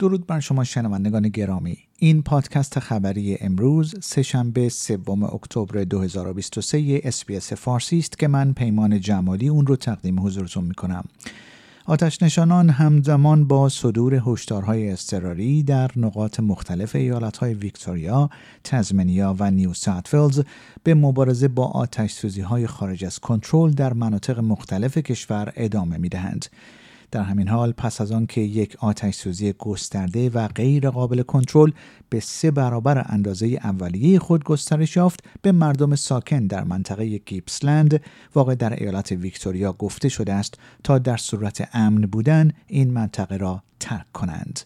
درود بر شما شنوندگان گرامی این پادکست خبری امروز سه‌شنبه سوم اکتبر 2023 SBS فارسی است که من پیمان جمالی اون رو تقدیم حضورتون می کنم آتش نشانان همزمان با صدور هشدارهای اضطراری در نقاط مختلف ایالتهای ویکتوریا، تزمانیا و نیو ساوت به مبارزه با آتش های خارج از کنترل در مناطق مختلف کشور ادامه می دهند. در همین حال پس از آن که یک آتش سوزی گسترده و غیر قابل کنترل به سه برابر اندازه اولیه خود گسترش یافت به مردم ساکن در منطقه گیپسلند واقع در ایالت ویکتوریا گفته شده است تا در صورت امن بودن این منطقه را ترک کنند.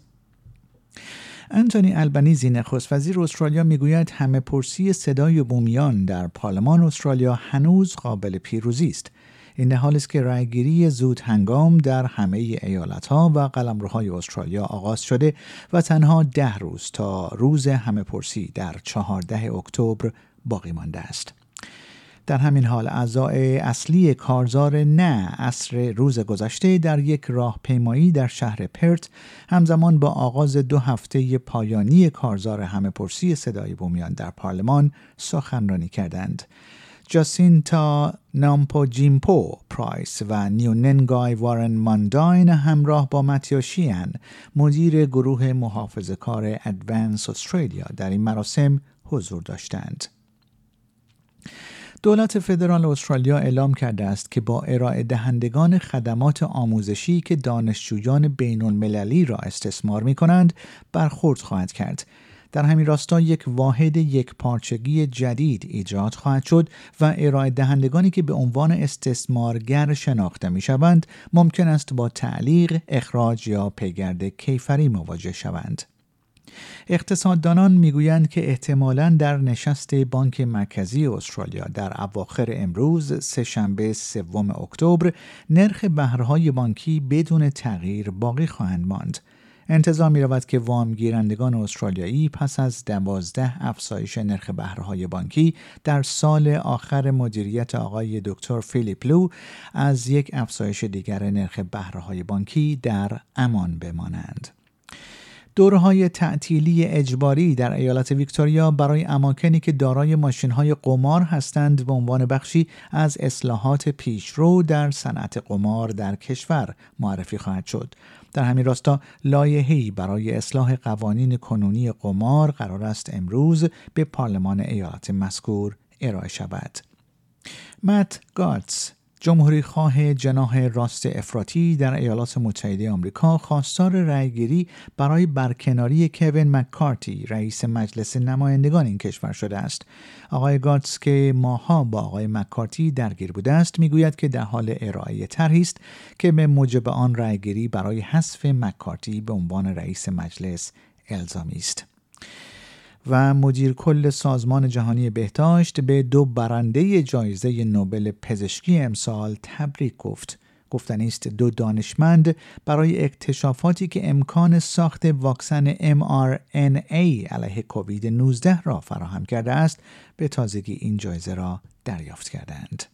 انتونی البنیزی نخست وزیر استرالیا می‌گوید همه پرسی صدای بومیان در پارلمان استرالیا هنوز قابل پیروزی است این حال است که رأیگیری زود هنگام در همه ایالت ها و قلمروهای استرالیا آغاز شده و تنها ده روز تا روز همه پرسی در چهارده اکتبر باقی مانده است. در همین حال اعضای اصلی کارزار نه اصر روز گذشته در یک راهپیمایی در شهر پرت همزمان با آغاز دو هفته پایانی کارزار همه پرسی صدای بومیان در پارلمان سخنرانی کردند. جاسینتا نامپو جیمپو پرایس و نیوننگای وارن مانداین همراه با متیا شیان مدیر گروه محافظه کار ادوانس استرالیا در این مراسم حضور داشتند. دولت فدرال استرالیا اعلام کرده است که با ارائه دهندگان خدمات آموزشی که دانشجویان بین المللی را استثمار می کنند برخورد خواهد کرد در همین راستا یک واحد یک پارچگی جدید ایجاد خواهد شد و ارائه دهندگانی که به عنوان استثمارگر شناخته می شوند ممکن است با تعلیق، اخراج یا پیگرد کیفری مواجه شوند. اقتصاددانان می‌گویند که احتمالا در نشست بانک مرکزی استرالیا در اواخر امروز سهشنبه سوم اکتبر نرخ بهرهای بانکی بدون تغییر باقی خواهند ماند انتظار می رود که وام گیرندگان استرالیایی پس از دوازده افزایش نرخ بهرهای بانکی در سال آخر مدیریت آقای دکتر فیلیپ لو از یک افزایش دیگر نرخ بهرهای بانکی در امان بمانند. دورهای تعطیلی اجباری در ایالت ویکتوریا برای اماکنی که دارای ماشینهای قمار هستند به عنوان بخشی از اصلاحات پیشرو در صنعت قمار در کشور معرفی خواهد شد. در همین راستا لایحه‌ای برای اصلاح قوانین کنونی قمار قرار است امروز به پارلمان ایالت مذکور ارائه شود. مت گاتس جمهوری خواه جناح راست افراطی در ایالات متحده آمریکا خواستار رأیگیری برای برکناری کوین مکارتی رئیس مجلس نمایندگان این کشور شده است. آقای گاتس که ماها با آقای مکارتی درگیر بوده است می‌گوید که در حال ارائه طرحی است که به موجب آن رأیگیری برای حذف مکارتی به عنوان رئیس مجلس الزامی است. و مدیر کل سازمان جهانی بهداشت به دو برنده جایزه نوبل پزشکی امسال تبریک گفت. گفتنی است دو دانشمند برای اکتشافاتی که امکان ساخت واکسن mRNA علیه کووید 19 را فراهم کرده است به تازگی این جایزه را دریافت کردند.